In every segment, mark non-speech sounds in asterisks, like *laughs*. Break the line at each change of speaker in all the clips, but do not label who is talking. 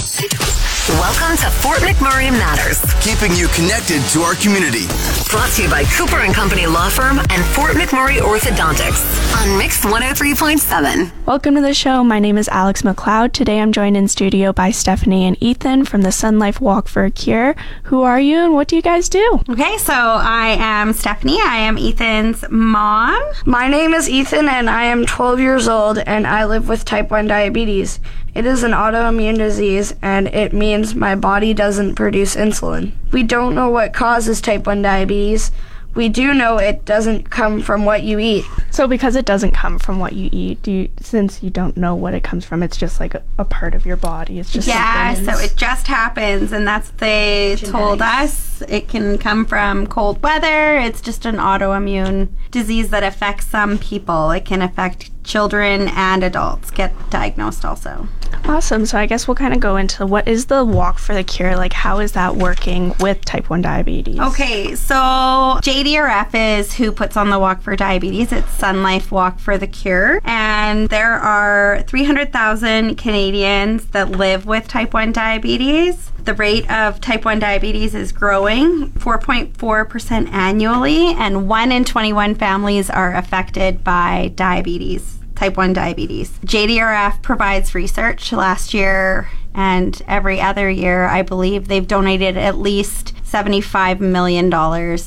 Welcome to Fort McMurray Matters.
Keeping you connected to our community.
Brought to you by Cooper and Company Law Firm and Fort McMurray Orthodontics on Mix 103.7.
Welcome to the show. My name is Alex McLeod. Today I'm joined in studio by Stephanie and Ethan from the Sun Life Walk for a Cure. Who are you and what do you guys do?
Okay, so I am Stephanie. I am Ethan's mom.
My name is Ethan and I am 12 years old and I live with type 1 diabetes. It is an autoimmune disease and it means my body doesn't produce insulin. We don't know what causes type 1 diabetes. We do know it doesn't come from what you eat.
So because it doesn't come from what you eat, do you, since you don't know what it comes from, it's just like a, a part of your body. It's just
Yeah, so it just happens, and that's what they told us. It can come from cold weather. It's just an autoimmune disease that affects some people. It can affect children and adults get diagnosed also.
awesome. So I guess we'll kind of go into what is the Walk for the Cure? Like how is that working with type 1 diabetes?
Okay, so JDRF is who puts on the Walk for Diabetes. It's Sun Life Walk for the Cure. And there are 300,000 Canadians that live with type 1 diabetes. The rate of type 1 diabetes is growing 4.4% annually, and 1 in 21 families are affected by diabetes type 1 diabetes. JDRF provides research last year and every other year, I believe they've donated at least $75 million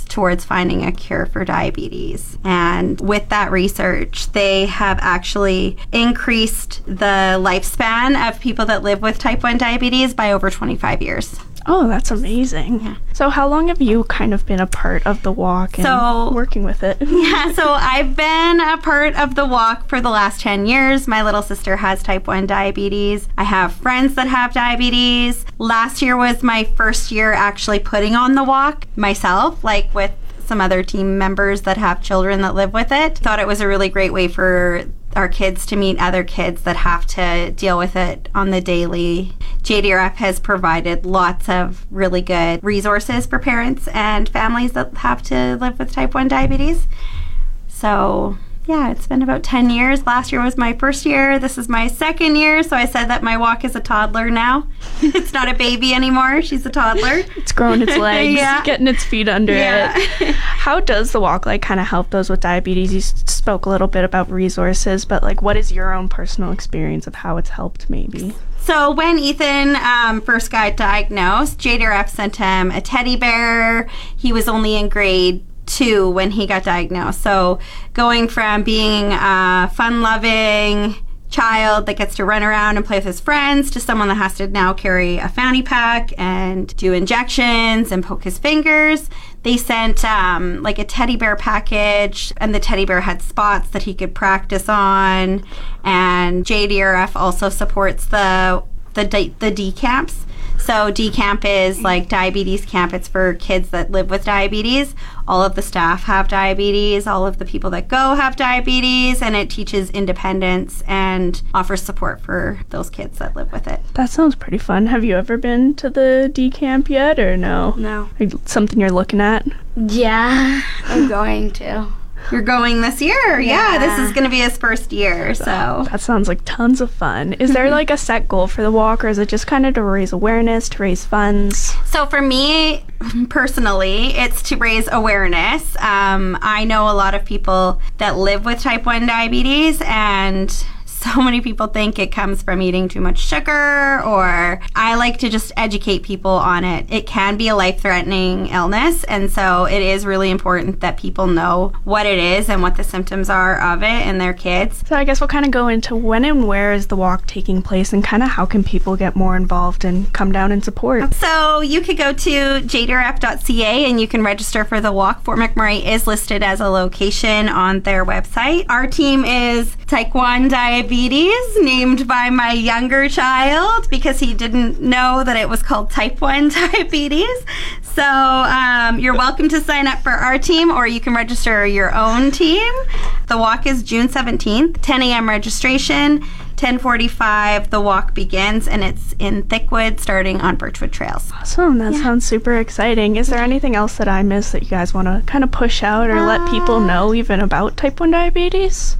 towards finding a cure for diabetes. And with that research, they have actually increased the lifespan of people that live with type 1 diabetes by over 25 years.
Oh, that's amazing. So how long have you kind of been a part of the walk and
So-
working with it? *laughs*
Yeah, so *laughs* I've been a part of the walk for the last 10 years. My little sister has type 1 diabetes. I have friends that have diabetes. Last year was my first year actually putting on the walk myself, like with some other team members that have children that live with it. Thought it was a really great way for our kids to meet other kids that have to deal with it on the daily. JDRF has provided lots of really good resources for parents and families that have to live with type 1 diabetes. So, yeah, it's been about 10 years. Last year was my first year. This is my second year. So I said that my walk is a toddler now. *laughs* it's not a baby anymore. She's a toddler. *laughs*
It's growing its *laughs* legs,
Yeah.
getting its feet under
Yeah.
it. How does the walk like kind of help those with diabetes? You spoke a little bit about resources, but like what is your own personal experience of how it's helped maybe?
So when Ethan um, first got diagnosed, JDRF sent him a teddy bear. He was only in grade two when he got diagnosed. So going from being a fun-loving child that gets to run around and play with his friends to someone that has to now carry a fanny pack and do injections and poke his fingers. They sent um, like a teddy bear package, and the teddy bear had spots that he could practice on. And JDRF also supports the the the D camps. So D camp is like diabetes camp. It's for kids that live with diabetes. All of the staff have diabetes. All of the people that go have diabetes, and it teaches independence and offers support for those kids that live with it.
That sounds pretty fun. Have you ever been to the D camp yet or no?
No.
Something you're looking at?
Yeah, I'm going to.
You're going this year, yeah. this is going to be his first year, so
That sounds like tons of fun. Is there like a set goal for the walk or is it just kind of to raise awareness, to raise funds?
So for me *laughs* personally, it's to raise awareness. Um, I know a lot of people that live with type 1 diabetes and so *laughs* many people think it comes from eating too much sugar or I like to just educate people on it. It can be a life threatening illness, and so it is really important that people know what it is and what the symptoms are of it in their kids.
So I guess we'll kind of go into when and where is the walk taking place and kind of how can people get more involved and come down and support.
So you could go to jdrf.ca and you can register for the walk. Fort McMurray is listed as a location on their website. Our team is 1 Diabetes, named by my younger child because he didn't know that it was called Type 1 *laughs* Diabetes. So um, you're welcome to sign up for our team or you can register your own team. The walk is June 17th, 10 a.m. registration. 1045 the walk begins and it's in thickwood starting on birchwood trails
Awesome. That sounds super exciting. Is there anything else that I missed that you guys want to kind of push out or let people know even about type 1 diabetes?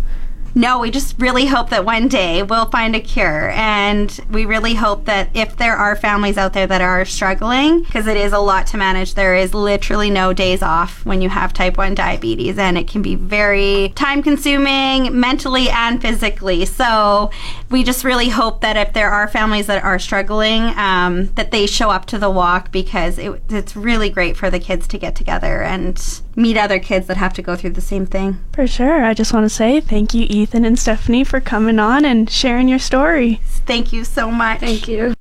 No we just really hope that one day we'll find a cure. And we really hope that if there are families out there that are struggling because it is a lot to manage there is literally no days off when you have type 1 diabetes. And it can be very time consuming mentally and physically. So we just really hope that if there are families that are struggling um, that they show up to the walk because it, it's really great for the kids to get together and meet other kids that have to go through the same thing
For sure. I just want to say thank you, Ethan and Stephanie, for coming on and sharing your story.
thank you so much
Thank you.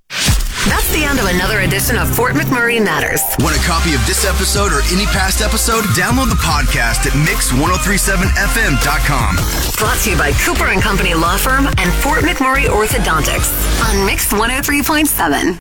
That's the end of another edition of Fort McMurray Matters.
Want a copy of this episode or any past episode? Download the podcast at mix1037fm.com.
Brought to you by Cooper and Company Law Firm and Fort McMurray Orthodontics on Mix 103.7.